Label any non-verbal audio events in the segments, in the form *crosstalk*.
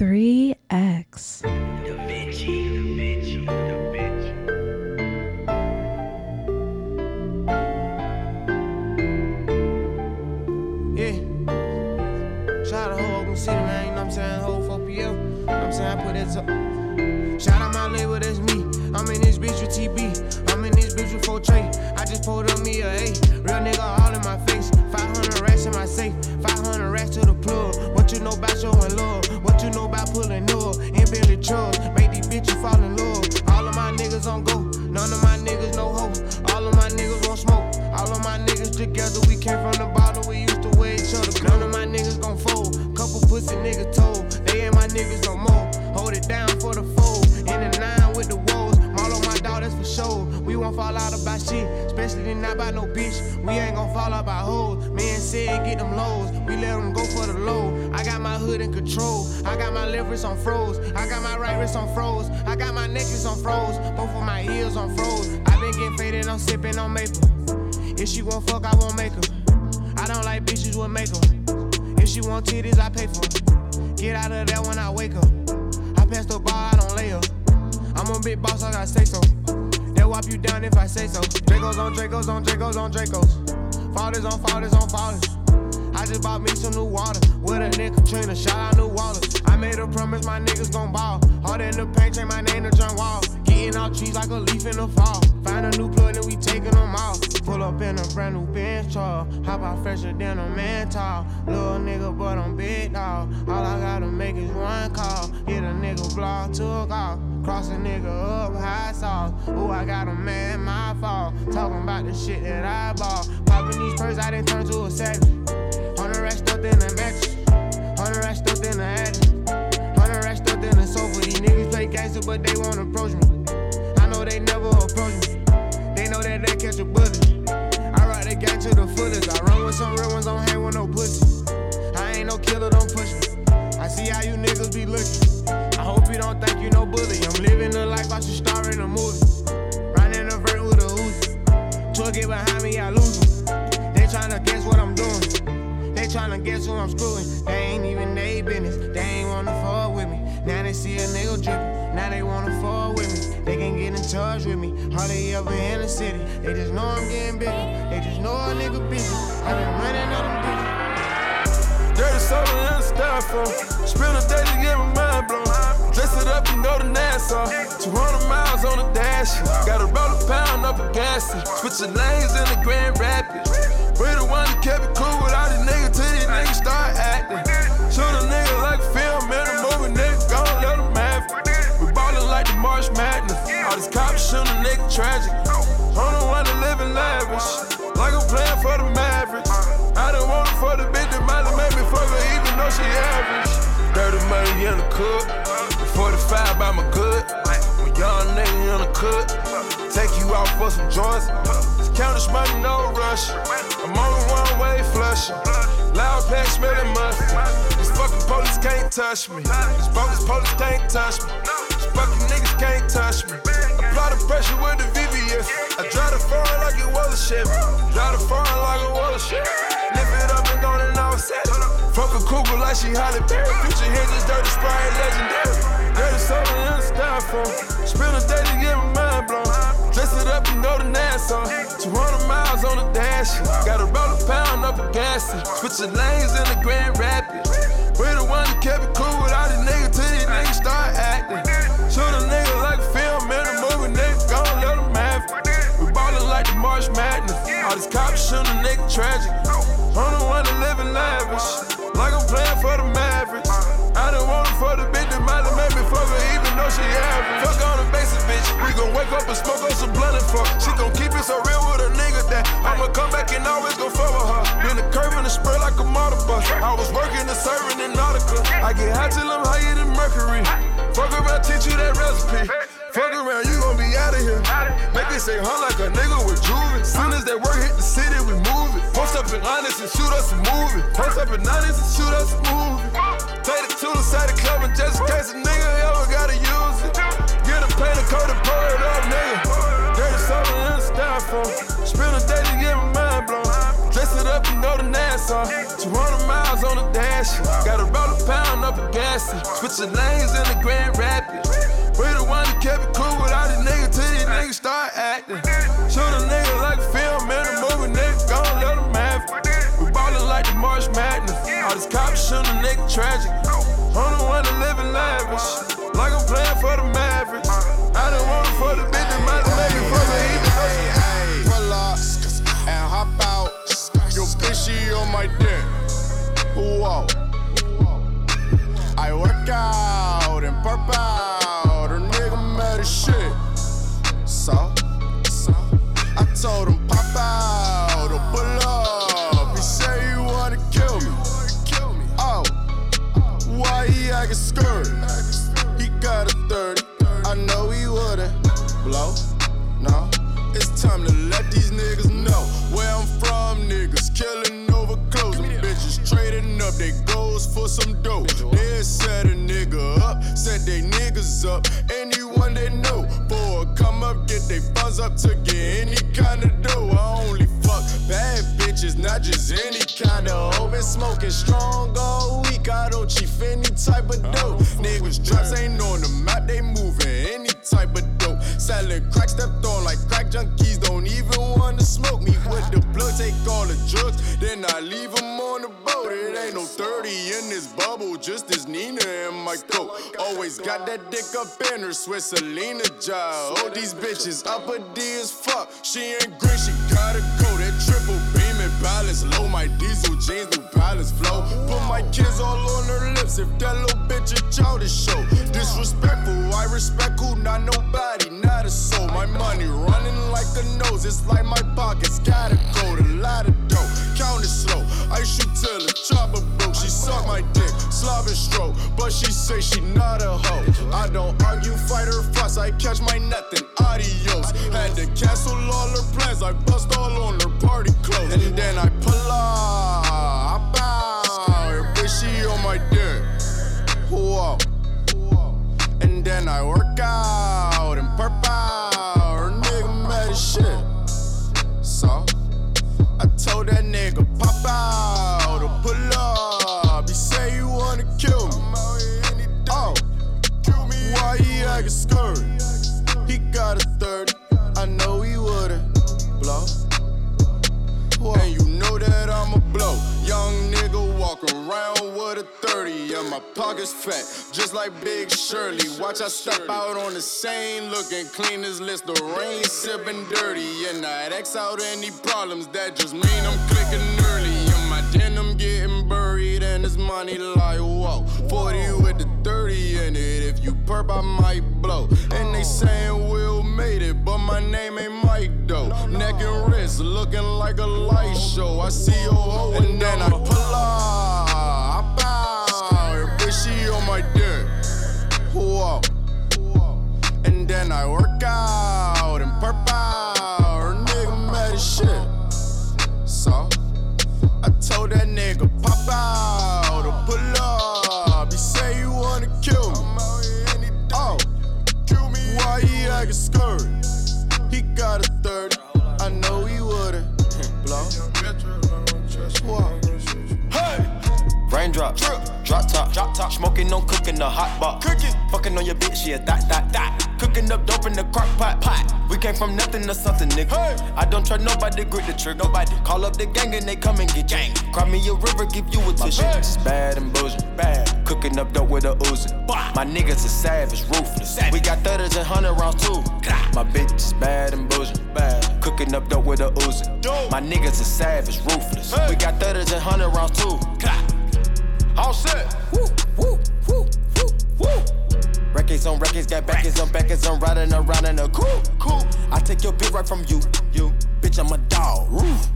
3X. Yeah. Shout out to whole Oakland City, man. I'm saying? Whole 4 PL. I'm saying? I put that up. Shout out my label, that's me. I'm in this bitch with TB. I'm in this bitch with 4 Trey. I just pulled on me a A. Real nigga all in my face. 500 racks in my safe. 500 racks to the plug. What you know about showing love? What you know about pulling up? And Billy trucks. Make these bitches fall in love. All of my niggas on go. None of my niggas no hope. All of my niggas won't smoke. All of my niggas together. We came from the bottom. We used to wear each other. None of my niggas gon' fold. Couple pussy niggas told. They ain't my niggas no more. Hold it down for the fold. In the nine with the woes. All on my daughters for sure. We won't fall out about shit. Especially not by no bitch. We ain't gon' fall out by hoes. Man said get them lows. We let them go for the low. I got my hood in control. I got my left wrist on froze. I got my right wrist on froze. I got my necklace on froze. Both of my ears on froze. I been getting faded, I'm sipping on maple. If she won't fuck, I won't make her. I don't like bitches with makeup. If she want titties, I pay for. Get out of there when I wake up. I pass the bar, I don't lay up. I'm a big boss, I gotta say so. They'll whop you down if I say so. Dracos on Dracos on Dracos on Dracos. Fathers on fathers on fathers. I just bought me some new water. With a nigga Katrina, shout out New Wallace. I made a promise my niggas gon' ball. Hard in the paint, change my name to John Wall. Getting out trees like a leaf in the fall. Find a new plug, and we taking them out. Pull up in a brand new Benz truck. Hop out fresher than a man. Little nigga, but I'm big dog. All I gotta make is one call. Hit a nigga block, took off. Cross a nigga up, high sauce. Ooh, I got a man, my fault. Talking about the shit that I bought. Popping these purses, I didn't turn to a savage. Hundred racks stuffed in the mattress. Hundred racks stuffed in the attic. Hundred racks stuffed in the sofa. These niggas play gangster, but they won't approach me. They never approach me. They know that they catch a bullet. I ride the gang to the fullest. I run with some real ones, don't hang with no pussy. I ain't no killer, don't push me. I see how you niggas be looking. I hope you don't think you no bully. I'm living the life I should star in a movie. Riding a vert with a Uzi. Truck get behind me, I lose 'em. They tryna guess what I'm doing. They tryna guess who I'm screwing. They ain't even they business. They ain't wanna fuck with me. Now they see a nigga drippin'. Now they wanna fuck with me. They in touch with me. Hardly ever in the city. They just know I'm getting bigger. They just know a nigga busy. I been running on them digits. Dirty soda and styrofoam. Spend a day to get my mind blown. Dress it up and go to Nassau. 200 miles on the dash. Gotta roll a pound up a gas. Switching lanes in the Grand Rapids. We the one that kept it cool with all these niggas till these niggas start acting. Shoot a nigga like film in a movie, nigga gon' let them have it. We ballin' like the March tragic. I'm the one that living lavish. Like I'm playing for the Mavericks. I done want it for the bitch that might have made me fuck her even though she average. Dirty money in the cook. 45 by my good. When young nigga in the cook. Take you out for some joints. This counter money, no rush. I'm on the one way flushing. Loud pack smelling musty. These fucking police can't touch me. These bogus police can't touch me. These fucking niggas can't touch me. Apply the pressure with the VVS. I drive the foreign like it was a Chevy. Drive the foreign like it was a Chevy. Lift it up and go and offset it. Fuck a cougar like she Halle Berry. Future hinges, dirty sprite, legendary. Dirty soda in the a day to get my mind blown. Dress it up and go to Nassau. 200 miles on the dash. Gotta roll a pound up a gas. Switching lanes in the Grand Rapids. We the one that kept it cool All these cops shoot a nigga tragic. I'm one that living lavish. Like I'm playing for the Mavericks. I done want it for the bitch that might have made me fuck her even though she average. Fuck on the basic bitch. We gon' wake up and smoke on some blunt and fuck. She gon' keep it so real with a nigga that I'ma come back and always gon' fuck with her. Been the curve and the spur like a motor bus. I was working and serving in Nautica. I get high till I'm higher than Mercury. Fuck around, teach you that recipe. Fuck around, you gon' be out of here. Make it say huh like a nigga with juvie. Soon as that work hit the city, we move it. Post up in honest and shoot us a movie. Post up in honest and shoot us a movie. Take it to the side of the club and just in case a nigga ever gotta use it. Get a paint a coat and pour it up, nigga. Dirty soda in the styrofoam. Spend a day to get my mind blown. Dress it up and go to Nassau. 200 miles on the dash. Gotta roll a pound up a gas. Switching lanes in the Grand Rapids. We the one kept it cool with all these niggas till these niggas start acting. Shoot a nigga like a film in a movie, nigga, gon' let him have it. We ballin' like the March Madness. All these cops shootin' a nigga tragic. I'm the one that livin' lavish. Like I'm playin' for the Mavericks. I done want it for the bitch that might make it for me. Pull up and hop out. Yo, bitch, she on my dick. Whoa. I work out in purp told him pop out or pull up. He say he wanna kill me. Oh, why he acting scared? He got a 30. I know he wouldn't blow. No, it's time to let these niggas know where I'm from. Niggas killing over clothes. Bitches trading up they goals for some dope. They set a nigga up, set they niggas up. Anyone they funds up to get any kind of dough. I only fuck bad bitches, not just any kind of hoe. Been smoking strong all week. I don't chief any type of dope. Oh, Niggas drops ain't on the map, they moving any type of dope. Selling crack, stepped on like crack junkies. Don't even wanna smoke me with the blood. Take all the drugs, then I leave them on the boat. It ain't no 30 in this bubble, just this Nina in my coat. Always got that dick up in her Swiss Selena job. Oh, these bitches up D as fuck. She ain't green, she gotta go. That triple beam and balance low. My diesel jeans, new balance flow. Put my kids all on her lips. If that little bitch a childish show. Disrespectful, I respect who, not nobody, not a soul. My money running like a nose. It's like my pockets gotta go to lot of dough. Count it slow. I shoot till the chopper broke. She suck my dick, slob and stroke. But she say she not a hoe. I don't argue, fight or fuss. I catch my nothing. Adios. Had to cancel all her plans. I bust all on her party clothes. And then I pull up. Out. Bitch, she on my dick. Whoa. And then I work out and out. Her nigga mad as shit. Told that nigga pop out walking around with a 30 and my pockets fat, just like Big Shirley. Watch I step out on the scene, looking clean as list the rain, sipping dirty. And I'd X out any problems, that just mean I'm clicking early. And I'm getting buried, and this money like whoa. 40 with the 30 in it, if you perp, I might blow. And they saying Will made it, but my name ain't Mike though. Neck and wrist looking like a light show. I see your hoe, and then I pull up. Hop out, bitch, she on my dick. Whoa. And then I work out and out. Her nigga mad as shit. So I told that nigga pop out or pull up. He say you wanna kill me. Oh, why he acting scared? He got a 30. I know he wouldn't blow. Whoa. Raindrop, drop top, drop top. Smoking, no cooking, the hot box. Cooking, fucking on your bitch, yeah, that, that, that. Cooking up dope in the crock pot, pot. We came from nothing to something, nigga. I don't trust nobody, grip the trick, nobody. Call up the gang and they come and get gang. Cry me a river, give you a tissue. Just bad and bullshit, bad. Cooking up dope with a Uzi. My niggas are savage, ruthless. We got thudders and hundred rounds too. My bitch is bad and bullshit, bad. Cooking up dope with a Uzi. My niggas are savage, ruthless. We got thudders and hundred rounds too. All set. Woo, woo, woo, woo, woo. Records on records, got backers on backers, I'm riding around in a cool, cool. I take your bitch right from you, you. Bitch, I'm a dog, roof.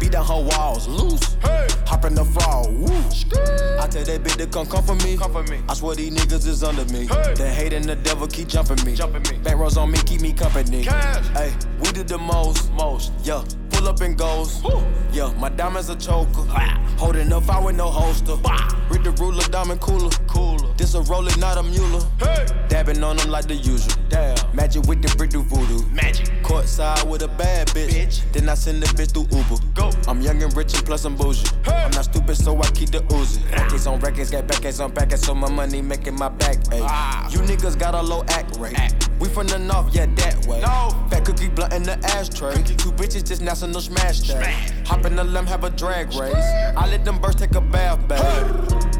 Beat down her walls, loose. Hop in the fall, woo. I tell that bitch to come come for me. Come for me. I swear these niggas is under me. The hate and the devil keep jumping me. Jumping me. Back rows on me, keep me company. Hey, we did the most, most, yeah. Pull up and goes. Yeah, my diamonds a choker. Holding up, I with no holster. Read the ruler, diamond cooler. Cooler. This a roller, not a mule. Dabbing on them like the usual. Damn. Magic with the brick do voodoo. Magic. Courtside with a bad bitch. bitch. Then I send the bitch through Uber. Go. I'm young and rich and plus I'm bougie. Hey. I'm not stupid, so I keep the oozing. Records on records, get back on back, so my money making my back. Ay. Ah. You niggas got a low act rate. Act. We from the north, yeah, that way. No. Fat cookie blunt in the ashtray. Cookie. Two bitches just national smash that. Hop in the limb, have a drag race. I let them birds take a bath, babe. Raindrop,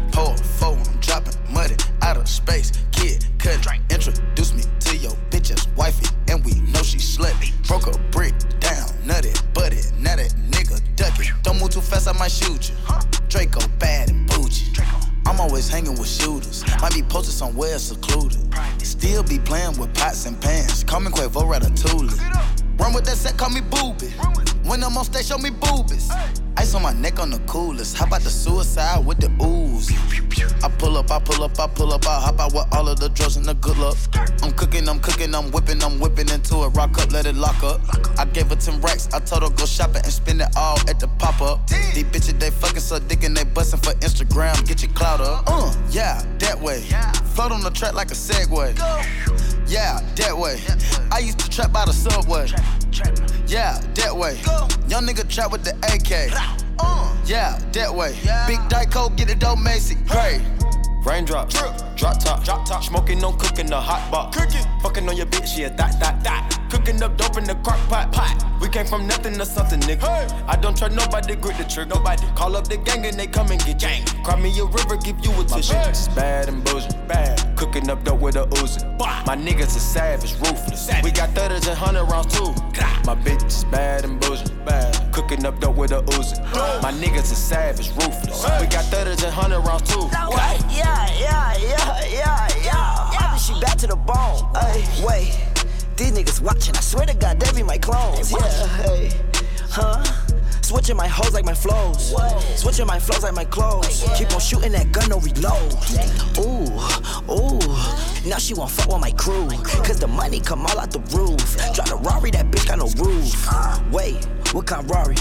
Pour four, I'm dropping money out of space. Kid, cut, introduce me to your bitch's wifey, and we know she slutty. Broke a brick down, nutty, butty, now that nigga duck it. Don't move too fast, I might shoot you. Draco bad and bougie. I'm always hanging with shooters. Might be posted somewhere secluded. Still be playing with pots and pans. Call me Quavo Ratatouille. Run with that set, call me Booby. When I'm on stage, show me boobies. Ice on my neck on the coolest. How about the suicide with the ooze? I pull up, I pull up, I pull up, I hop out with all of the drugs and the good luck. I'm cooking, I'm cooking, I'm whipping, I'm whipping into it. Rock up, let it lock up. I gave her 10 racks, I told her go shopping and spend it all at the pop up. These bitches, they fucking so dick and they bustin' for Instagram. Get your clout up. Uh, yeah, that way. Float on the track like a Segway. Yeah, that way. I used to trap by the subway. Yeah, that way. Young nigga trap with the AK. Yeah, that way. Big Dyko, get it dope, Macy. Great. Raindrop, drip, drop top, drop top. Smoking, no cooking, the hot box. Cooking, fucking on your bitch, yeah, that, that, that. Cooking up dope in the crock pot, pot. We came from nothing to something, nigga. Hey. I don't trust nobody, grip the trick, nobody. Call up the gang and they come and get gang. Cry me a river, give you a tissue. My bitch is bad and bullshit, bad. Cooking up dope with a oozing. My niggas are savage, ruthless. Savage. We got thudders and hundred rounds too. My bitch is bad and bullshit, bad. Cooking up dope with a oozing. My niggas are savage, ruthless. We got thudders and hundred rounds too. What? Yeah yeah, yeah, yeah, yeah, yeah. I she back to the bone. Hey, wait, these niggas watching. I swear to God, they be my clones. Yeah, hey, huh? Switching my hoes like my flows. Switching my flows like my clothes. Keep on shooting that gun, no reload. Ooh, ooh. Now she won't fuck with my crew. Cause the money come all out the roof. Drive the Rari, that bitch got no roof. Wait, what kind of Rari?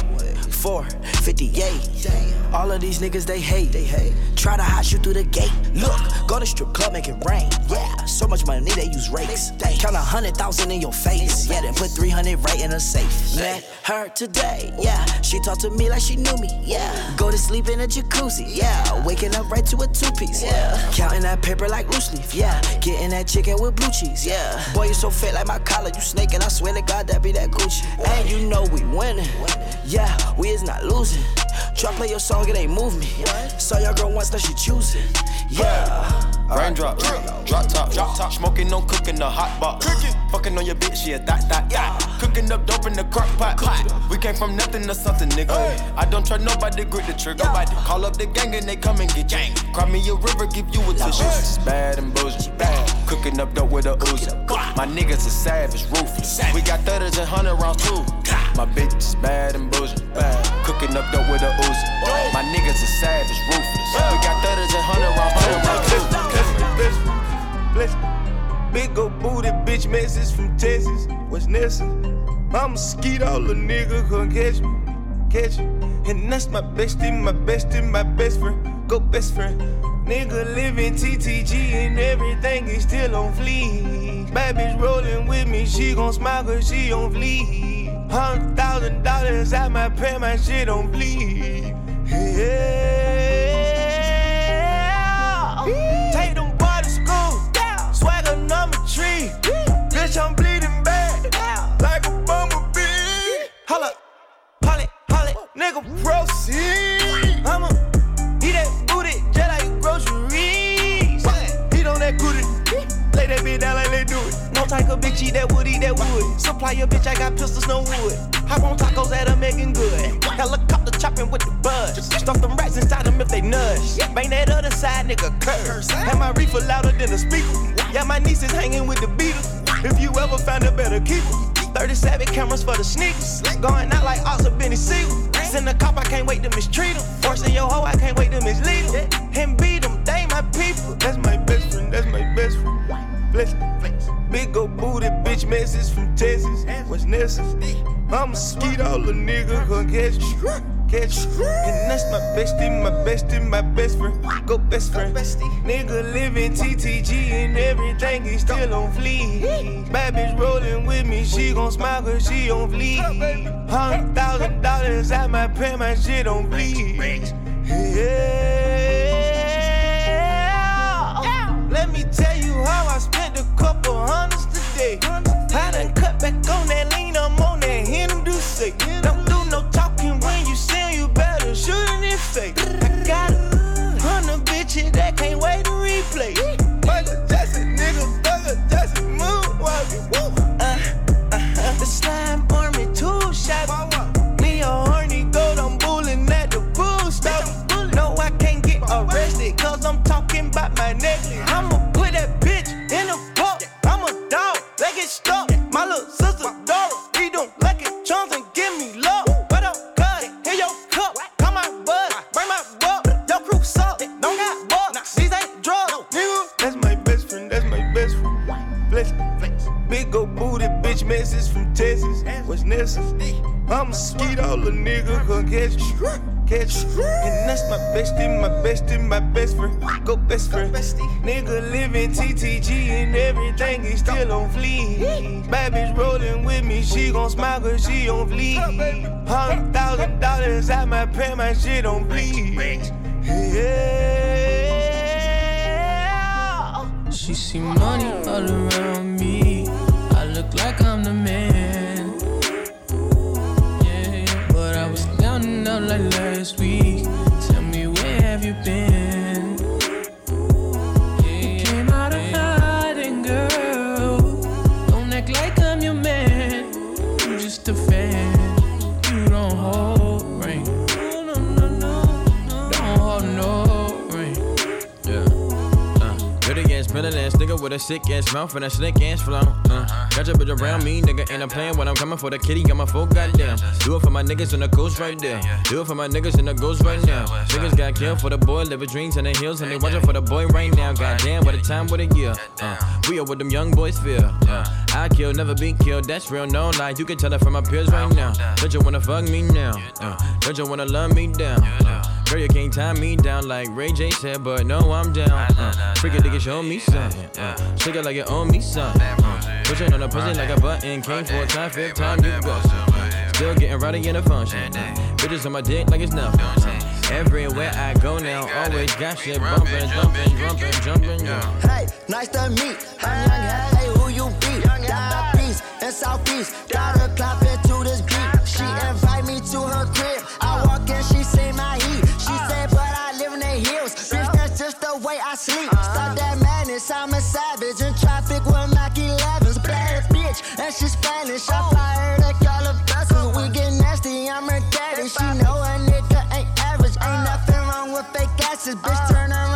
458. All of these niggas they hate. They hate. Try to hide you through the gate. Look, go to strip club, make it rain. Yeah, so much money they use rakes. Count a hundred thousand in your face. Yeah, then put 300 right in a safe. Met her today. Yeah, she talked to me like she knew me. Yeah, go to sleep in a jacuzzi. Yeah, waking up right to a two piece. Yeah, counting that paper like loose leaf. Yeah, getting that chicken with blue cheese. Yeah, boy, you so fit like my collar. You snaking. I swear to God, that be that Gucci. And you know we winning. Yeah, we is not losing. Try play your song, it ain't move me. Saw your girl once, now she choosing. Yeah. Raindrop, drop, drop top, drop top. Smoking, no cooking, the hot box. Cooking, fucking on your bitch, yeah, that, that, yeah. Cooking up dope in the crock pot, pot. We came from nothing to something, nigga. I don't trust nobody, grip the trigger. Nobody call up the gang and they come and get gang. Cry me a river, give you a tissue. Bad and bullshit, bad. Cooking up dope with a Uzi. My niggas are savage, ruthless. We got thudders and hundred rounds too. My bitch is bad and bullshit, bad. Cooking up dope with a Uzi. My niggas are savage, ruthless. We got thudders and hundred rounds, too Big old booty bitch message from Texas. What's Nessa? I'm a skeet all the nigga come catch me, catch me. And that's my bestie, my bestie, my best friend. Go best friend. Nigga living TTG and everything is still on fleek. Bad bitch rolling with me, she gon' smile cause she on fleek. Hundred thousand dollars at my pay, my shit on bleed. Yeah. Nigga, proceed. I'ma eat that booty just like groceries. Eat on that booty. Lay that bitch down like they do it. No type of bitch eat that wood, eat that wood. Supply your bitch, I got pistols, no wood. Hop on tacos that are making good. Helicopter chopping with the buzz. Stuff them rats inside them if they nudge. Bang that other side, nigga, curse. Have my reefer louder than a speaker. Yeah, my niece is hanging with the Beatles. If you ever find a better keeper. 37 cameras for the sneakers. Going out like or Benny Siegel. Send a cop, I can't wait to mistreat him. Forcing your hoe, I can't wait to mislead him. And beat them, they my people. That's my best friend, that's my best friend. Bless Big old booty bitch message from Texas. What's necessary? I'ma skeet all the nigga, gon' catch you catch you. And that's my bestie, my bestie, my best friend. Go best friend. Nigga living TTG and everything he still on fleek. Bad bitch rolling with me, she gon' smile cause she on fleek. Hundred thousand dollars at my pen, my shit on bleed. Yeah. Let me tell you how I spent a couple hundreds today. I done cut back on that lean, I'm on that Him do shoot friend. Nigga living TTG and everything is still on fleek. Bad bitch rolling with me, she gon' smile cause she on fleek. Hundred thousand dollars at my pen, my shit on bleed. Yeah. She see money all around me. I look like I'm the man. Yeah, but I was down and out like with a sick ass mouth and a slick ass flow. Uh, got your bitch around me, nigga, and I'm playing when I'm coming for the kitty. Got my full goddamn. Do it for my niggas in the ghost right there. Do it for my niggas in the ghost right now. Niggas got killed for the boy, living dreams in the hills, and they watching for the boy right now. Goddamn, what a time, what a year. Uh, we are what them young boys feel. Uh, I kill, never be killed. That's real, no lie. You can tell it from my peers right now. Don't you wanna fuck me now? Uh, don't you wanna love me down? Uh, Girl, you can't tie me down like Ray J said, but no, I'm down. Uh, freak it, nigga, show me something. Uh, shake it like you owe me something. Uh, pushing on the pussy like a button. Came four time, fifth time, you go. Still getting rowdy in the function. Uh, bitches on my dick like it's nothing. Uh, everywhere I go now, always got shit bumping, jumping, jumping, jumping. Hey, nice to meet. I'm young, hey, who you be? Down East and Southeast. Got her clapping bitch, and she Spanish. I call her vessels. We get nasty, I'm her daddy. She know a nigga ain't average. Ain't nothing wrong with fake asses. Bitch, turn around,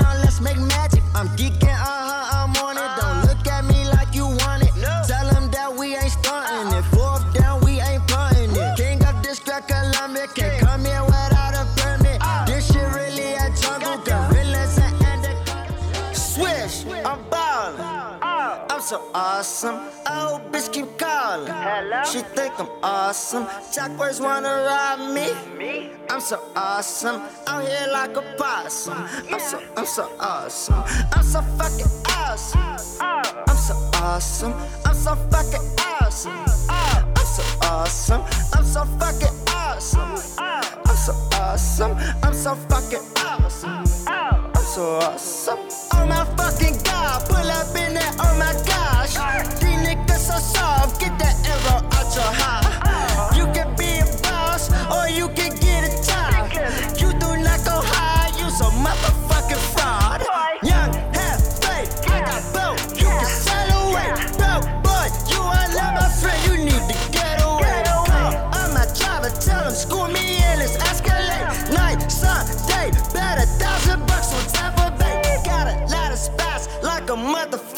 so awesome. Oh, bitch, keep calling. Hello? She think I'm awesome. Jackboys wanna rob me. Me? I'm so awesome. Out here like a possum. I'm so, I'm so awesome. I'm so fucking awesome. I'm so awesome. I'm so fucking awesome. I'm so awesome. I'm so fucking awesome. I'm so awesome. I'm so fucking awesome. I'm so awesome. Oh my fucking god, pull up in there, oh my gosh. Soft, get that arrow out your high. You can be a boss, or you can get a job. You do not go high, you so motherfucking fraud. Young, half fake, I got both, you can sell away. Bro, boy, you are not my friend, you need to get away. Call on my driver, tell him, school me in, let's escalate. Night, sun, day, bet a thousand bucks on Tampa Bay. Got a lot of spots like a motherfucking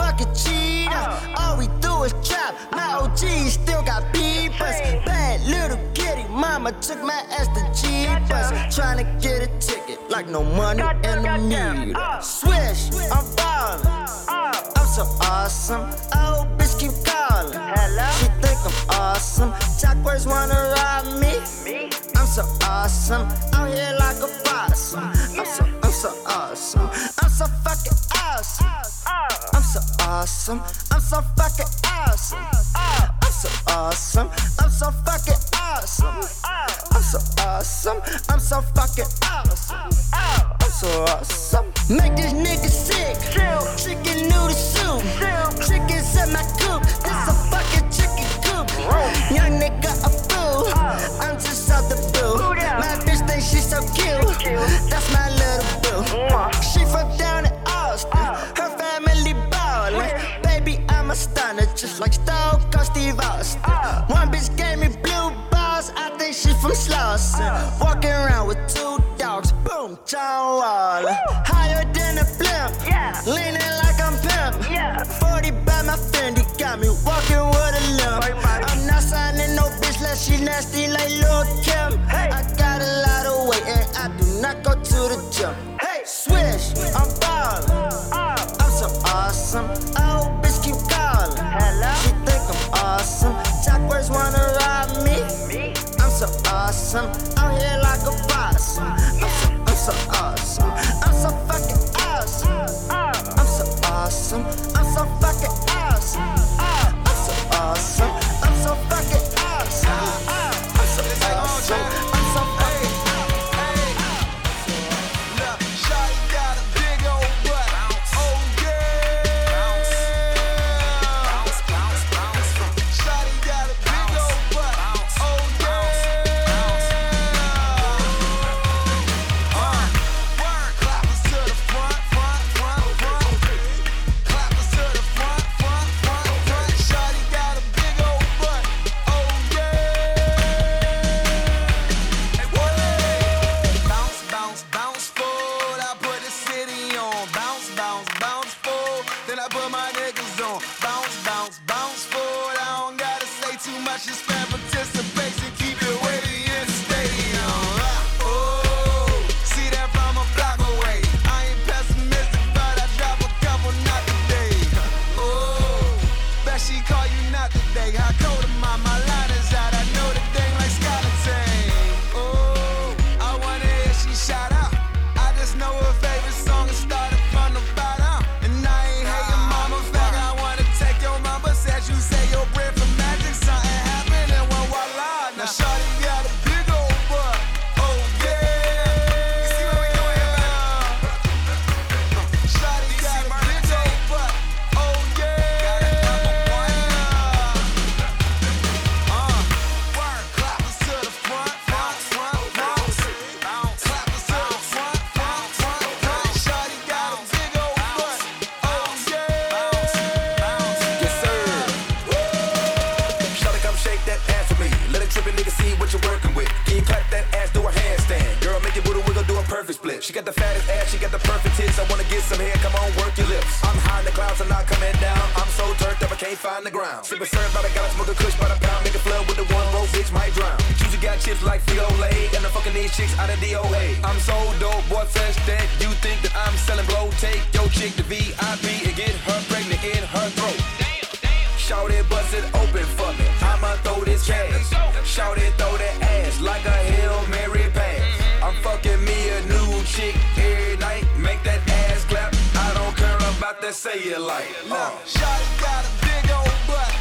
mama took my ass to G bus, trying to get a ticket like no money in the meter. Swish, I'm ballin'. Uh. I'm so awesome. Oh, bitch, keep calling. Hello, she think I'm awesome. Jackboys wanna rob me. I'm so awesome. Out here like a possum. I'm so, I'm so awesome. I'm so fucking awesome. Uh, uh. I'm so awesome. I'm so fucking awesome. I'm so awesome. I'm so fucking awesome. I'm so awesome. I'm so fucking awesome. I'm so awesome. Make this nigga. pound. Smoke a kush by the pound. Make a flood with the one roll, bitch might drown. Juicy got chips like Frito-Lay. And I'm fucking these chicks out of DOA. I'm so dope, boy, fresh that you think that I'm selling blow. Take your chick to VIP and get her pregnant in her throat. Shout it, bust it open for me. I'ma throw this cash. Shout it, throw that ass like a Hail Mary pass. I'm fucking me a new chick every night. Make that ass clap. I don't care about that say it like. Uh. Now, shot got a big old butt.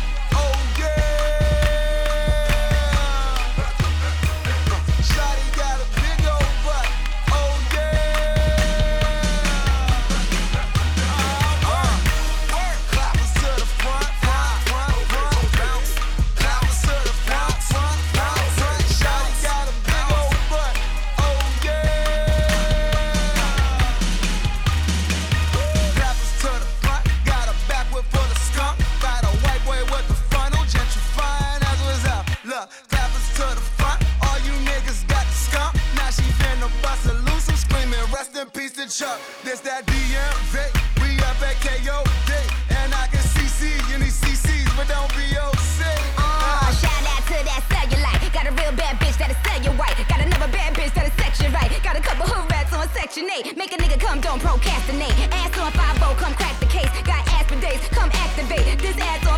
the chuck. There's that DMV. We up at KOD. And I can CC in these CCs, but don't be OC. Uh, shout out to that cellulite. Got a real bad bitch that'll sell you white. Got another bad bitch that'll section right. Got a couple hood rats on section 8. Make a nigga come, don't procrastinate. Ass on 5 come crack the case. Got ass for days, come activate. This ass on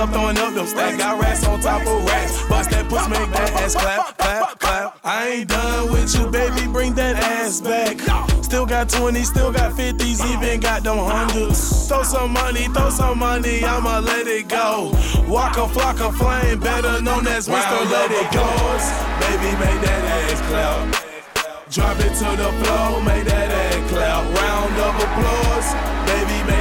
Club throwing up them stacks. Got rats on top of rats. Bust that puss, make that ass clap, clap, clap. I ain't done with you, baby. Bring that ass back. Still got 20s, still got 50s, even got them hundreds. Throw some money, throw some money, I'ma let it go. Walk a flock of flame, better known as Mr. Let It Go. Baby, make that ass clap. Drop it to the floor, make that ass clap. Round of applause, baby, make that ass clap.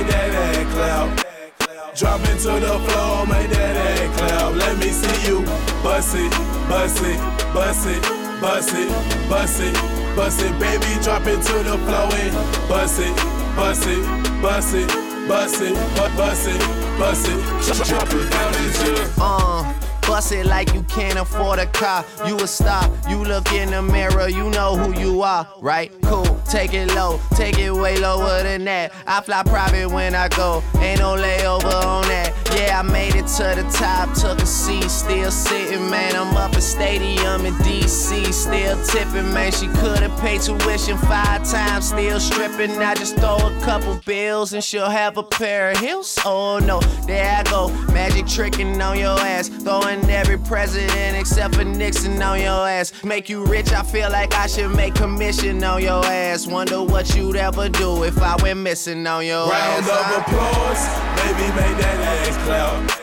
Drop it to the floor, make that ass clap. Let me see you bust it, bust it, bust it, bust it, bust it, bust it, baby. Drop it to the floor and bust it, bust it, bust it, bust it, bu- bust it, bust it. Drop it down into. Uh, bust it like you can't afford a car. You a star. You look in the mirror, you know who you are, right? Cool. Take it low, take it way lower than that. I fly private when I go, ain't no layover on that. Yeah, I made it to the top, took a seat, still sitting, man. I'm up at stadium in DC, still tipping, man. She could've paid tuition five times, still stripping. I just throw a couple bills and she'll have a pair of heels. Oh no, there I go, magic tricking on your ass, throwing every president except for Nixon on your ass. Make you rich, I feel like I should make commission on your ass. Wonder what you'd ever do if I went missing on your Round ass. of applause, baby, make that ass clap.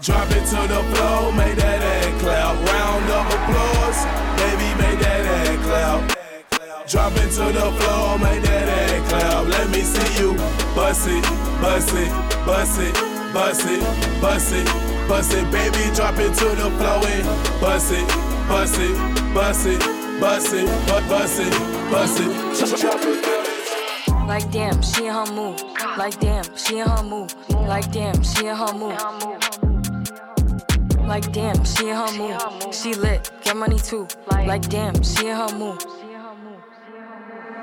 Drop it to the floor, make that ass clap. Round of applause, baby, make that ass clap. Drop it to the floor, make that ass clap. Let me see you bust it, bust it, bust it, bust it, bust it, bust it, baby. Drop it to the floor and bust it, bust it, bust it, bust it, bu- bust it, bust it. Drop it. Like damn, she in her mood. Like damn, she in her mood. Like damn, she in her mood. Like damn, she in her mood. She lit, get money too. Like damn, she in her mood.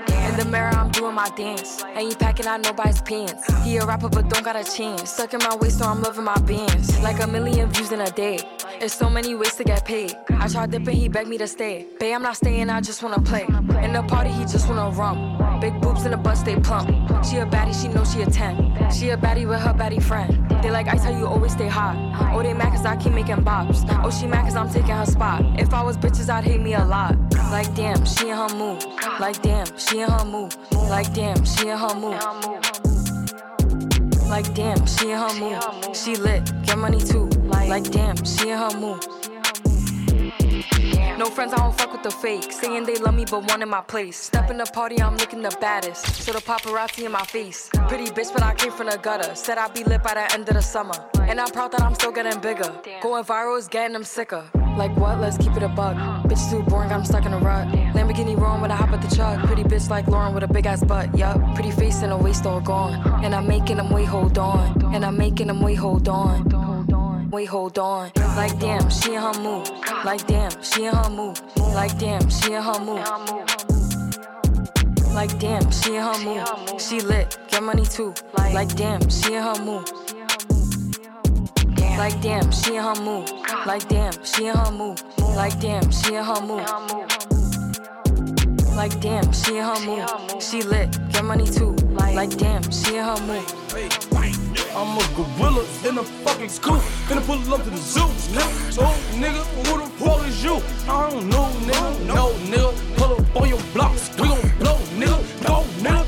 In the mirror, I'm doing my dance. Ain't packing out nobody's pants. He a rapper, but don't got a chance. Stuck in my waist, so I'm loving my bands. Like a million views in a day. There's so many ways to get paid. I tried dipping, he begged me to stay. Babe, I'm not staying, I just wanna play. In the party, he just wanna rum. Big boobs in the bus, stay plump. She a baddie, she know she a 10. She a baddie with her baddie friend. They like I tell you always stay hot. Oh, they mad cause I keep making bops. Oh, she mad cause I'm taking her spot. If I was bitches, I'd hate me a lot. Like damn, she in her mood. Like damn, she in her mood. Like damn, she in her mood. Like damn, she in her mood. She lit, get money too. Like damn, she in her mood. No friends, I don't fuck with the fake. Saying they love me, but one in my place. Step in the party, I'm looking the baddest. So the paparazzi in my face. Pretty bitch, but I came from the gutter. Said I'd be lit by the end of the summer. And I'm proud that I'm still getting bigger. Going viral is getting them sicker. Like what? Let's keep it a buck. Bitch too boring, I'm stuck in a rut. Lamborghini rolling when I hop at the truck. Pretty bitch like Lauren with a big ass butt. Yup. Pretty face and a waist all gone. And I'm making them wait, hold on. And I'm making them wait, hold on. Wait, hold on. Like damn, she in her mood. Like damn, she in her mood. Like damn, she in her mood. Like damn, she in her mood. She lit, get money too. Like damn, she in her mood. Like damn, she in her mood. Like damn, she in her mood. Like damn, she in her mood. Like damn, she in her mood. She lit, get money too. Like damn, she in her mood. I'm a gorilla in a fucking school. Finna pull up to the zoo. So, nigga, who the fuck is you? I don't know, nigga. No, nigga. Pull up on your blocks. We gon' blow, nigga. Go, nigga.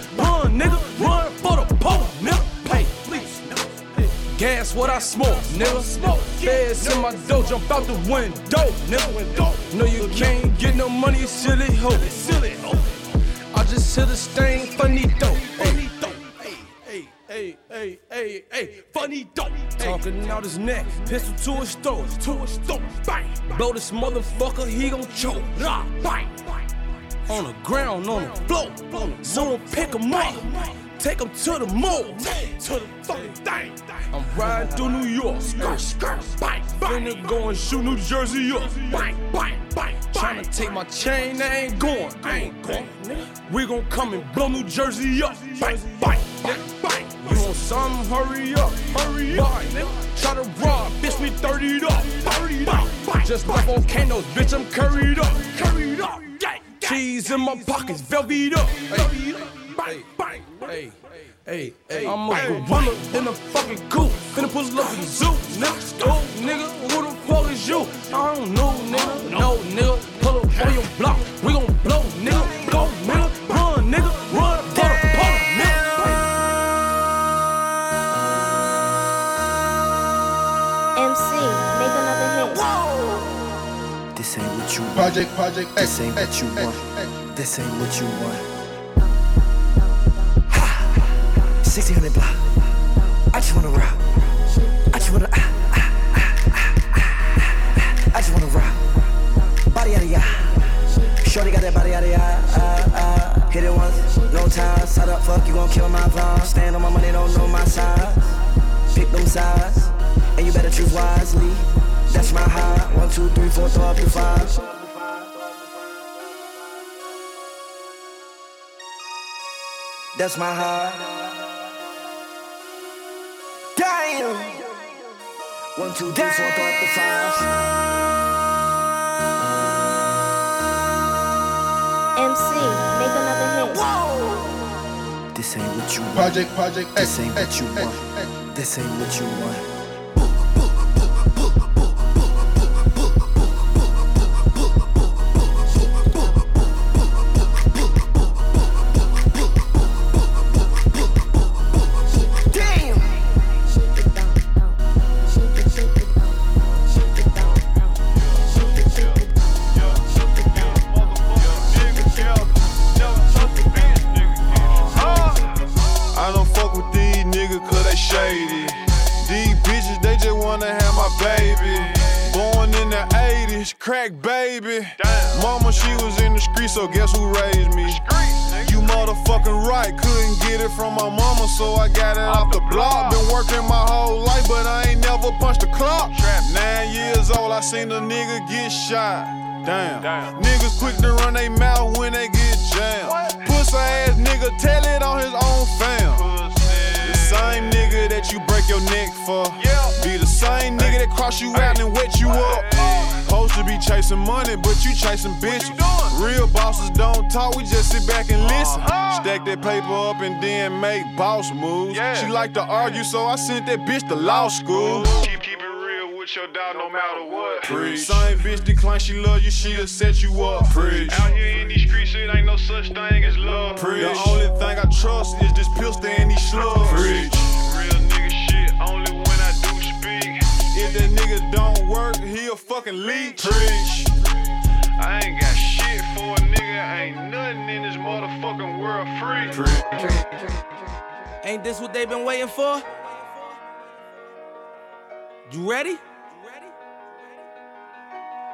Gas what I smoke, nigga. Smoke. Feds in my dough, jump out the window, nigga. No, you can't get no money, silly hoe. Silly. I just hit a stain, funny dope. Hey, hey, hey, hey, hey, hey, funny dope. Talking out his neck, pistol to his throat, to his throat, bang. Blow this motherfucker, he gon' choke, bang. On the ground, on the floor, someone pick him up, take him to the mall, to the fucking thing. I'm riding through New York, skirt, skirt, bang, bang. Finna go and shoot New Jersey up, bang, bang, bang. Tryna take my chain, I ain't going, I ain't going. We gon' come and blow New Jersey up, bang, bang, bang. You want something? Hurry up, hurry up. Try to rob, bitch, me 30 up, 30 up. Just like volcanoes, bitch, I'm curried up, curried up. Cheese in my pockets, velvet up. Hey, bang, bang, hey. Hey, hey, I'm a gorilla in a fucking coop. Finna pull up to the zoo, nigga. Oh, nigga, who the fuck is you? I don't know, nigga. No, nigga, pull up on your block. We gon' blow, nigga. Go, nigga, run, nigga, run for the pole, nigga. MC, make another hit. This ain't what you want. Project, project, This ain't what you want. This ain't what you want. 1600 block. I just wanna rock. I just wanna. Ah, ah, ah, ah, ah. I just wanna rock. Body out of ya. Shorty got that body out of ya. Ah, ah. Hit it once, no time. Side up, fuck, you gon' kill my vibe. Stand on my money, don't know my size. Pick them sides, and you better choose wisely. That's my high. One, two, three, four, throw up your five. That's my high. Damn. One, two, three, four, throw up the five. MC, make another hit. This ain't what you want. Project, project, This ain't what you want. This ain't what you want. So guess who raised me? You motherfucking right, couldn't get it from my mama, so I got it off the block. Been working my whole life, but I ain't never punched a clock. Nine years old, I seen a nigga get shot. Damn. Niggas quick to run they mouth when they get jammed. Pussy ass nigga, tell it on his own fam. Same nigga that you break your neck for. Be the same nigga that cross you out and wet you up. Supposed to be chasing money, but you chasing bitches. Real bosses don't talk, we just sit back and listen. Stack that paper up and then make boss moves. She like to argue, so I sent that bitch to law school. Keep, keep with your dog no matter what. Same bitch decline, she love you, she'll set you up. Preach. Out here in these streets, it ain't no such thing as love. The only thing I trust is this pistol and these slugs. Preach. Real nigga shit, only when I do speak. If that nigga don't work, he a fucking leech. Preach. I ain't got shit for a nigga, ain't nothing in this motherfucking world free. Ain't this what they been waiting for? You ready?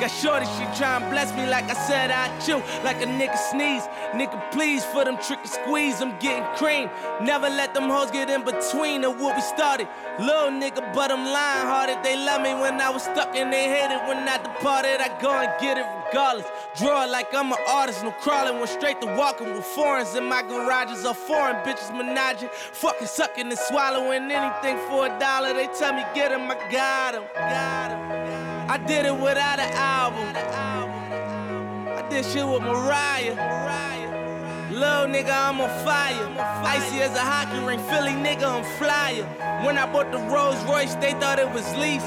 Got shorty, she tryin' bless me like I said I chew. Like a nigga sneeze. Nigga, please, for them trick and squeeze, I'm getting cream. Never let them hoes get in between of what we started. Little nigga, but I'm lying hearted. They love me when I was stuck and they hated when I departed. I go and get it regardless. Draw like I'm an artist, no crawling. Went straight to walking with foreigns in my garages. Are foreign bitches menaging. Fucking sucking and swallowing anything for a dollar. They tell me get him, I got him. Got him. I did it without an album. I did shit with Mariah. Little nigga, I'm on fire. Icy as a hockey ring, Philly nigga, I'm flyer. When I bought the Rolls Royce, they thought it was lease.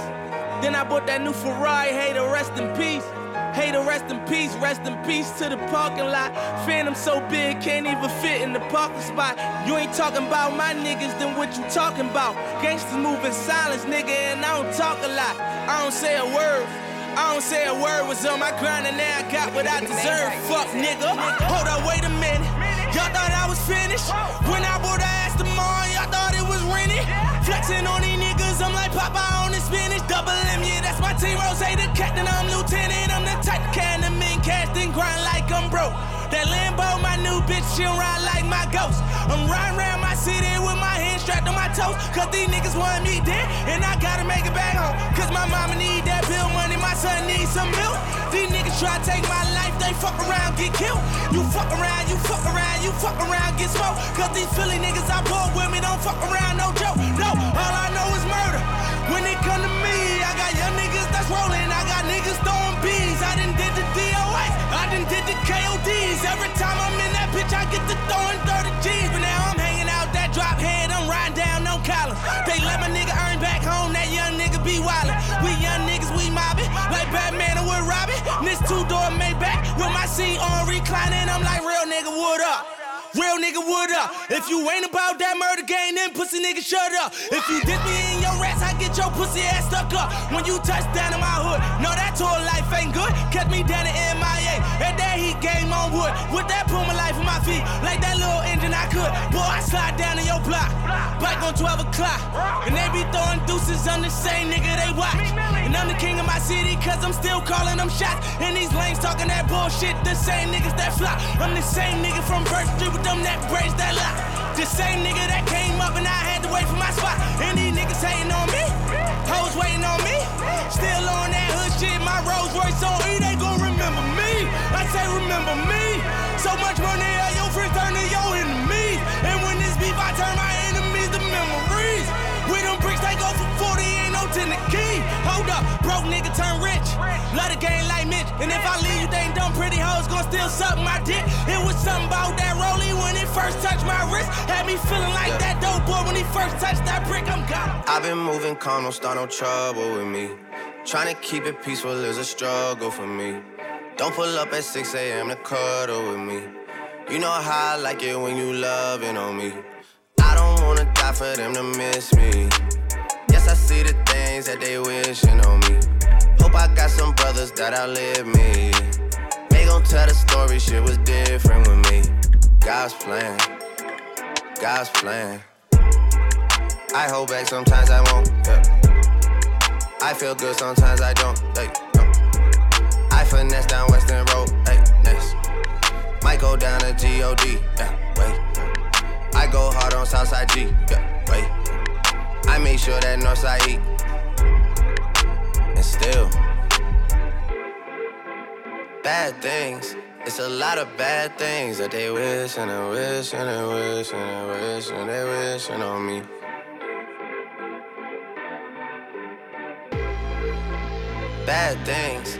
Then I bought that new Ferrari, hey, to rest in peace. To rest in peace, rest in peace to the parking lot. Phantom so big, can't even fit in the parking spot. You ain't talking about my niggas, then what you talking about? Gangsters move in silence, nigga, and I don't talk a lot. I don't say a word. I don't say a word was on my grind and now I got what I deserve. Fuck nigga. Hold up, wait a minute. Y'all thought I was finished. When I bought the ass tomorrow, y'all thought it was rented. Flexing on these niggas, I'm like Popeye on the spinach. Double M, yeah, that's my team. Rose, the captain, I'm lieutenant. Grind like I'm broke. That Lambo, my new bitch, she'll ride like my ghost. I'm riding around my city with my hands strapped on my toes. Cause these niggas want me dead, and I gotta make it back home. Cause my mama need that bill money, my son needs some milk. These niggas try to take my life, they fuck around, get killed. You fuck around, you fuck around, you fuck around, get smoked. Cause these Philly niggas I pull with me don't fuck around, no joke. No, all I know is murder. When it come to me, I got young niggas that's rolling, I got niggas throwing KODs. Every time I'm in that bitch, I get to throwing 30 G's. But now I'm hanging out that drop head, I'm riding down no collar. They let my nigga earn back home, that young nigga be wildin'. We young niggas, we mobbin', like Batman and with Robin. This two door Maybach with my seat on reclining, I'm like, real nigga, what up? Real nigga, what up? If you ain't about that murder game, then pussy nigga, shut up. If you dip me in your rats, I get your pussy ass stuck up. When you touch down in my hood, no, that tour life ain't good. Catch me down in MIA. Game on wood. With that Puma life on my feet. Like that little engine I could. Boy, I slide down in your block. Bike on 12 o'clock. And they be throwing deuces, I'm the same nigga they watch. And I'm the king of my city, cause I'm still calling them shots. And these lanes talking that bullshit, the same niggas that flop. I'm the same nigga from First Street with them that braids that lock. The same nigga that came up and I had to wait for my spot. And these niggas hating on me, hoes waiting on me. Still on that hood shit, my Rolls Royce on E, remember me. So much money, all your friends turn to your enemies. And when this beef, I turn my enemies to memories. With them bricks, they go for 40, ain't no 10 the key. Hold up, broke nigga turn rich. Love the game like Mitch. And if I leave you, they ain't dumb pretty hoes gon' still suck my dick. It was something about that rollie when it first touched my wrist. Had me feeling like that dope boy when he first touched that brick. I'm gone. I've been moving calm, don't start no trouble with me. Trying to keep it peaceful is a struggle for me. Don't pull up at 6 a.m. to cuddle with me. You know how I like it when you loving on me. I don't wanna die for them to miss me. Yes, I see the things that they wishing on me. Hope I got some brothers that outlive me. They gon' tell the story, shit was different with me. God's plan, God's plan. I hold back, sometimes I won't. Yeah. I feel good, sometimes I don't. I finesse down Western Road. Hey, next. Might go down to G-O-D. Yeah, wait. I go hard on Southside G. Yeah, wait. I make sure that Northside eat. And still, bad things. It's a lot of bad things that they wish and they wish and they wish and they wish and they wishing on me. Bad things.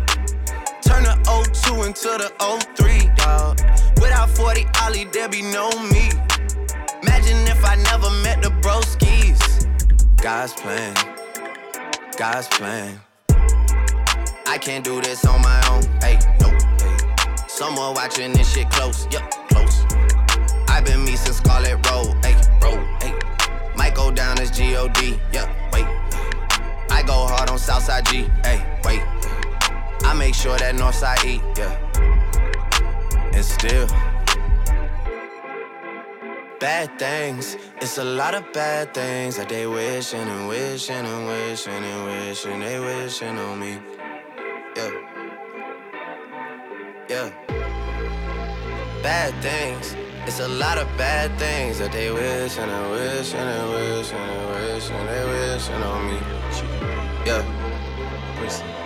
Turn 02 into the 03, dog. Without 40 Ollie, there be no me. Imagine if I never met the broskies. God's plan, God's plan. I can't do this on my own. Hey, no, hey. Someone watching this shit close, yup, close. I I've been me since Scarlet Road, ayy, road, ayy. Might go down as G-O-D, yeah, wait. I go hard on Southside G, ayy, wait. I make sure that Northside eat, yeah. And still, bad things. It's a lot of bad things that they wishing and wishing and wishing and wishing they wishing on me. Yeah. Yeah. Bad things. It's a lot of bad things that they wishing and wishing and wishing and wishing they wishing on me. Yeah.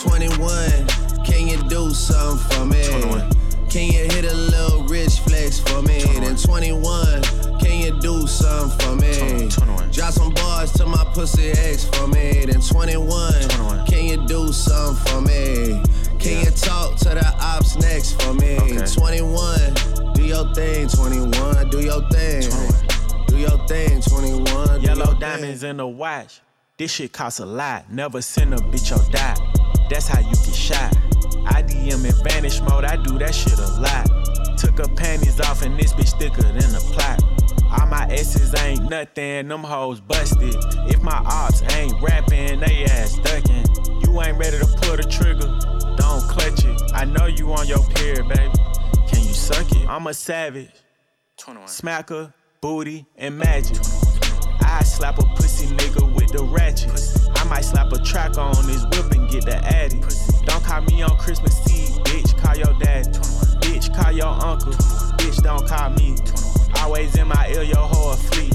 21, can you do something for me? 21. Can you hit a little rich flex for me? 21. Then 21, can you do something for me? 21. Drop some bars to my pussy ex for me. Then 21, 21. can you do something for me? Can yeah. you talk to the ops next for me? Okay. 21, do your thing, 21, do your thing. 21. Do your thing, 21. Yellow diamonds thing. in the watch. This shit costs a lot. Never send a bitch or die. That's how you get shot. I DM in vanish mode, I do that shit a lot. Took her panties off and this bitch thicker than a plot. All my S's ain't nothing, them hoes busted. If my ops ain't rapping, they ass ducking. You ain't ready to pull the trigger, don't clutch it. I know you on your period, baby. Can you suck it? I'm a savage. 21. Smacker, booty, and magic. Slap a pussy nigga with the ratchet. I might slap a track on his whip and get the addy. Don't call me on Christmas Eve, bitch. Call your dad. Bitch, call your uncle. Bitch, don't call me. Always in my ear, your whole fleet.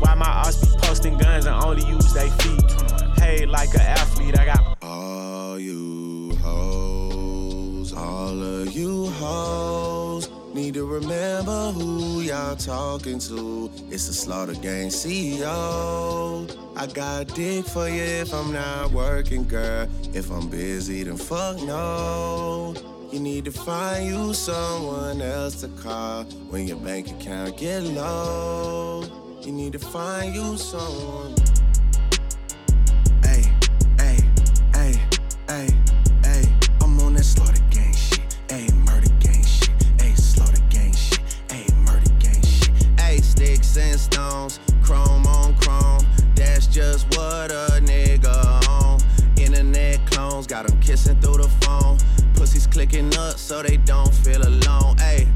Why my ass be posting guns and only use they feet? Hey, like an athlete, I got all you hoes, all of you hoes. Need to remember who y'all talking to. It's the Slaughter Gang CEO. I got dick for you if I'm not working, girl. If I'm busy, then fuck no. You need to find you someone else to call when your bank account get low. You need to find you someone. Pussies up so they don't feel alone. Ayy.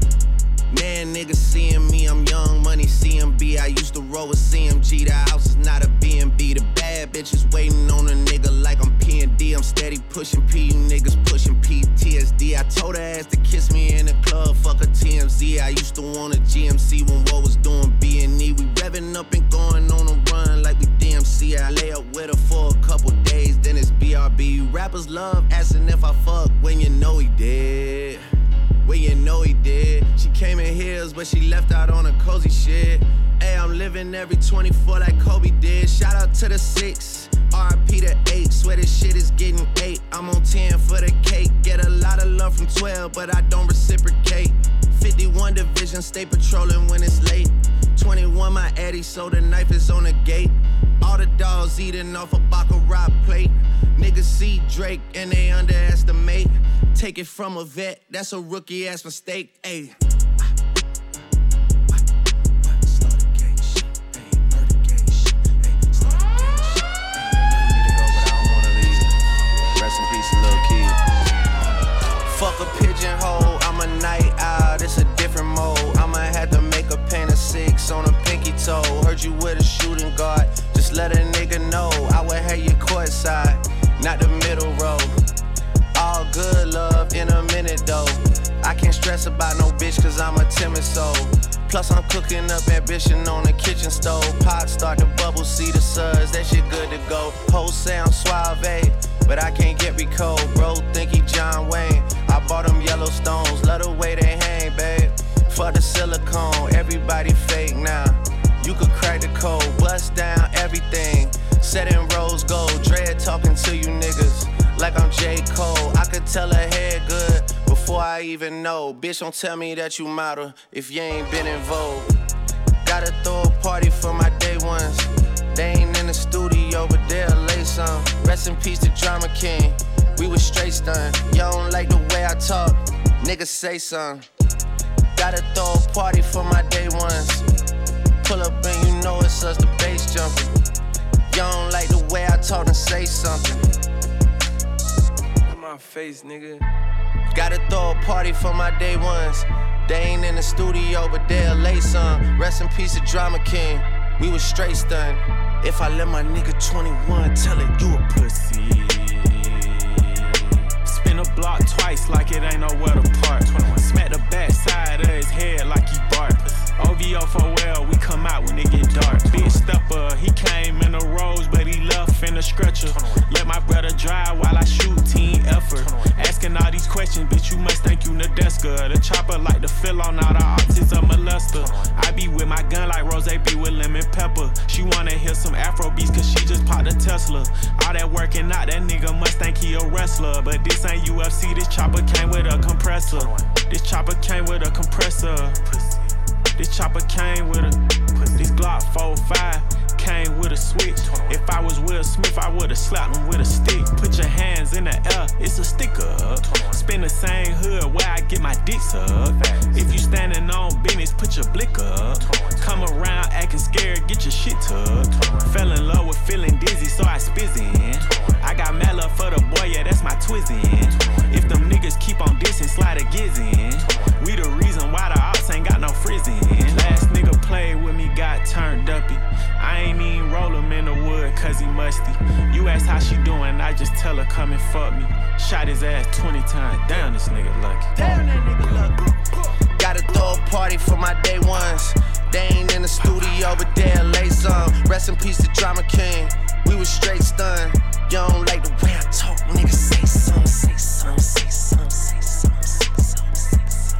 Man, niggas seeing me, I'm young money CMB. I used to roll with CMG. The house is not a BNB. The bad bitches waiting on a nigga like I'm PND. I'm steady pushing P, you niggas pushing PTSD. I told her ass to kiss me in the club, fuck a TMZ. I used to want a GMC Rappers love asking if I fuck when you know he did. When you know he did. She came in heels, but she left out on a cozy shit. Hey, I'm living every 24 like Kobe did. Shout out to the six. RP to 8, swear this shit is getting 8. I'm on 10 for the cake. Get a lot of love from 12, but I don't reciprocate. 51 division, stay patrolling when it's late. 21, my Eddie, so the knife is on the gate. All the dogs eating off a Baccarat plate. Niggas see Drake and they underestimate. Take it from a vet, that's a rookie ass mistake. Ayy. Fuck a pigeonhole, I'm a night out, it's a different mode. I'ma have to make a paint of six on a pinky toe. Heard you with a shooting guard, just let a nigga know. I would have you courtside, not the middle row. All good love in a minute though. I can't stress about no bitch cause I'm a timid soul. Plus I'm cooking up ambition on the kitchen stove. Pot start to bubble, see the suds, that shit good to go. Whole sound suave, but I can't get recalled. Bro, think he John Wayne. I bought them Yellowstones, love the way they hang, babe. For the silicone, everybody fake now. You could crack the code, bust down everything. Set in rose gold, dread talking to you niggas like I'm J. Cole. I could tell her head good before I even know. Bitch, don't tell me that you model if you ain't been in vogue. Gotta throw a party for my day ones. They ain't in the studio, but they'll lay some. Rest in peace to Drama King. We was straight stunned. Y'all don't like the way I talk. Niggas say something. Gotta throw a party for my day ones. Pull up and you know it's us, the bass jumping. You don't like the way I talk and say something. In my face, nigga. Gotta throw a party for my day ones. They ain't in the studio, but they'll lay some. Rest in peace, the drama king. We was straight stunned. If I let my nigga 21 tell it, you a pussy. Spin a block twice like it ain't nowhere to park. 21. Smack the back side of his head like he bark. OVO for well, we come out when it get dark. Big stepper, he came in a rose, but he left in a stretcher. Let my brother drive while I shoot team effort. Asking all these questions, bitch, you must think you Nadeska. The chopper like to fill on all the optics of molester. I be with my gun like Rose be with lemon pepper. She wanna hear some Afro beats cause she just popped a Tesla. All that working out, that nigga must think he a wrestler. But this ain't UFC, this chopper came with a compressor. This chopper came with a compressor. This chopper came with a this Glock 45 came with a switch. If I was Will Smith, I would've slapped him with a stick. Put your hands in the air, it's a sticker. Spin the same hood where I get my dick sucked. If you standing on business, put your blick up. Come around acting scared, get your shit tucked. Fell in love with feeling dizzy, so I spizz in. I got mad love for the boy, yeah, that's my twizzin. If them niggas keep on dissing, slide a giz in. We the reason why the ops ain't got no frizzin'. Last nigga played with me, got turned uppy. I ain't even roll him in the wood cause he musty. You ask how she doing, I just tell her come and fuck me. Shot his ass 20 times. down this nigga lucky. Damn, that nigga lucky. Gotta throw a party for my day ones. They ain't in the studio, but they'll lay some. Rest in peace, the drama king. We was straight stunned. You don't like the way I talk, nigga. Say some, say some, say some, say some, say some, say some.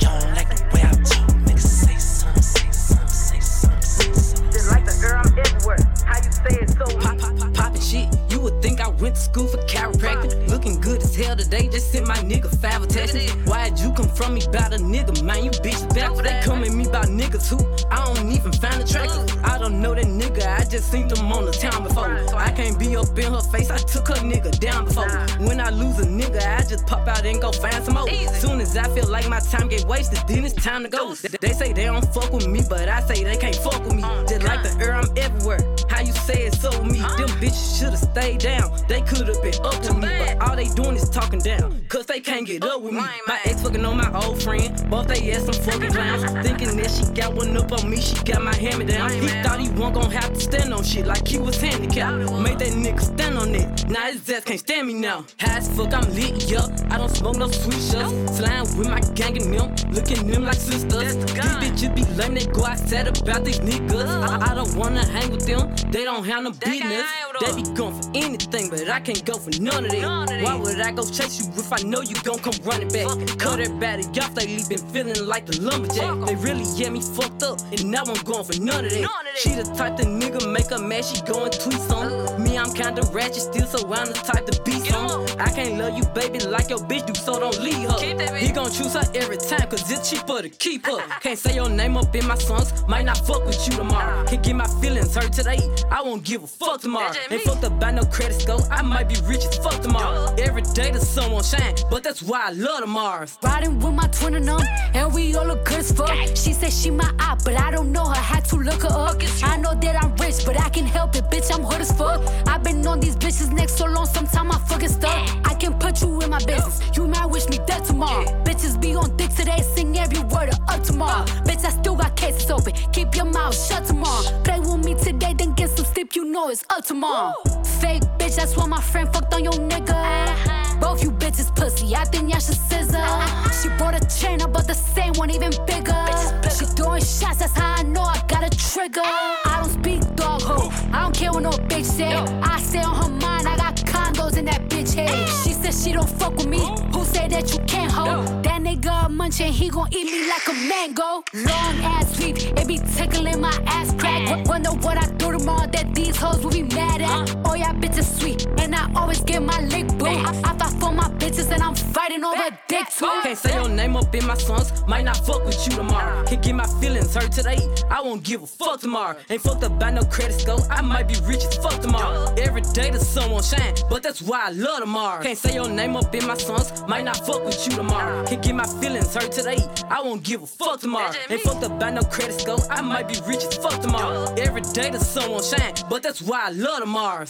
You don't like the way I talk, nigga. Say some, say some, say some, say some. Just like the girl I'm everywhere. How you say it so Pop, pop, pop, poppin' shit. You would think I went to school for chiropractic. Looking good as hell today. Just sent my nigga five attachments. Why'd you come from me about a nigga, man? You bitch back. They come at me about niggas who I don't even find attractive. I don't know that nigga. I just seen them on the town before. I can't be up in her face. I took her nigga down before. When I lose a nigga, I just pop out and go find some more. Soon as I feel like my time get wasted, then it's time to go. They- They say they don't fuck with me, but I say they can't fuck with me. Just like the air, I'm everywhere. How you say it so with me? Them bitches should've stayed down. They could've been up to me, but all they doing is talking down. Cause they can't get up with me. My ex fucking on my old friend. Both they ass some fucking *laughs* clowns. Thinking that she got one up on me, she got my hammer me down. He thought he wasn't gonna have to stand on shit like he was handicapped. Made that nigga stand on it. Now his ass can't stand me now. High as fuck, I'm lit, yup. I don't smoke no sweet shots. Slime with my gang and them. Looking them like sisters. These bitches be lame, they go outside about these niggas. I, I don't wanna hang with them. They don't have no business. They be going for anything, but I can't go for none of it. Why would I go chase you if I know you gon' come running back? Cut everybody off, they leave been feeling like the lumberjack. They really get me fucked up, and now I'm going for none of that. She the type the nigga make her mad, she going tweets on. Me, I'm kinda ratchet still, so I'm the type to be some. I can't love you, baby, like your bitch do, so don't leave her. He gon' choose her every time, cause it's cheaper to keep her. *laughs* Can't say your name up in my songs, might not fuck with you tomorrow. Can't get my feelings hurt today, I won't give a fuck tomorrow. Ain't fucked up by no credit score, I might be rich as fuck tomorrow. Every day the sun won't shine, but that's why I love tomorrow. Riding with my twin and them, and we all look good as fuck. She said she my eye, but I don't know her. Had to look her up. I know that I'm rich, but I can help it, bitch. I'm hood as fuck. I've been on these bitches next so long, sometime I fucking stuck. I can put you in my business. You might wish me dead tomorrow. Bitches be on dick today, sing every word of up tomorrow. Bitch, I still got cases open. Keep your mouth shut tomorrow. Play with me today, then get some sleep. You know it's up tomorrow. Fake bitch, that's why my friend fucked on your nigga. Both you bitches pussy, I think y'all should scissor. She bought a chain, I bought the same one, even bigger. She throwing shots, that's how I know I got a trigger. I don't speak dog ho, I don't care what no bitch say. I stay on her mind, I got condos in that bitch head. She said she don't fuck with me, who say that you can't hold? That nigga a munchin', he gon' eat me like a mango. Long ass sweep, it be tickling my ass crack. W- Wonder what I do tomorrow that these hoes will be mad at. Oh, yeah, bitches sweet, and I always get my lick boo. I, I fight for my bitches, and I'm fighting over dick too. Can't say your name up in my songs, might not fuck with you tomorrow. Can't get my feelings hurt today, I won't give a fuck tomorrow. Ain't fucked up by no credit score, I might be rich as fuck tomorrow. Every Every day the sun won't shine, but that's why I love tomorrow. Can't say your name up in my songs, might not fuck with you tomorrow. Can't get my feelings hurt today, I won't give a fuck tomorrow. Ain't fucked up by no credit score, I might be rich as fuck tomorrow. Every day the sun won't shine, but that's why I love tomorrow.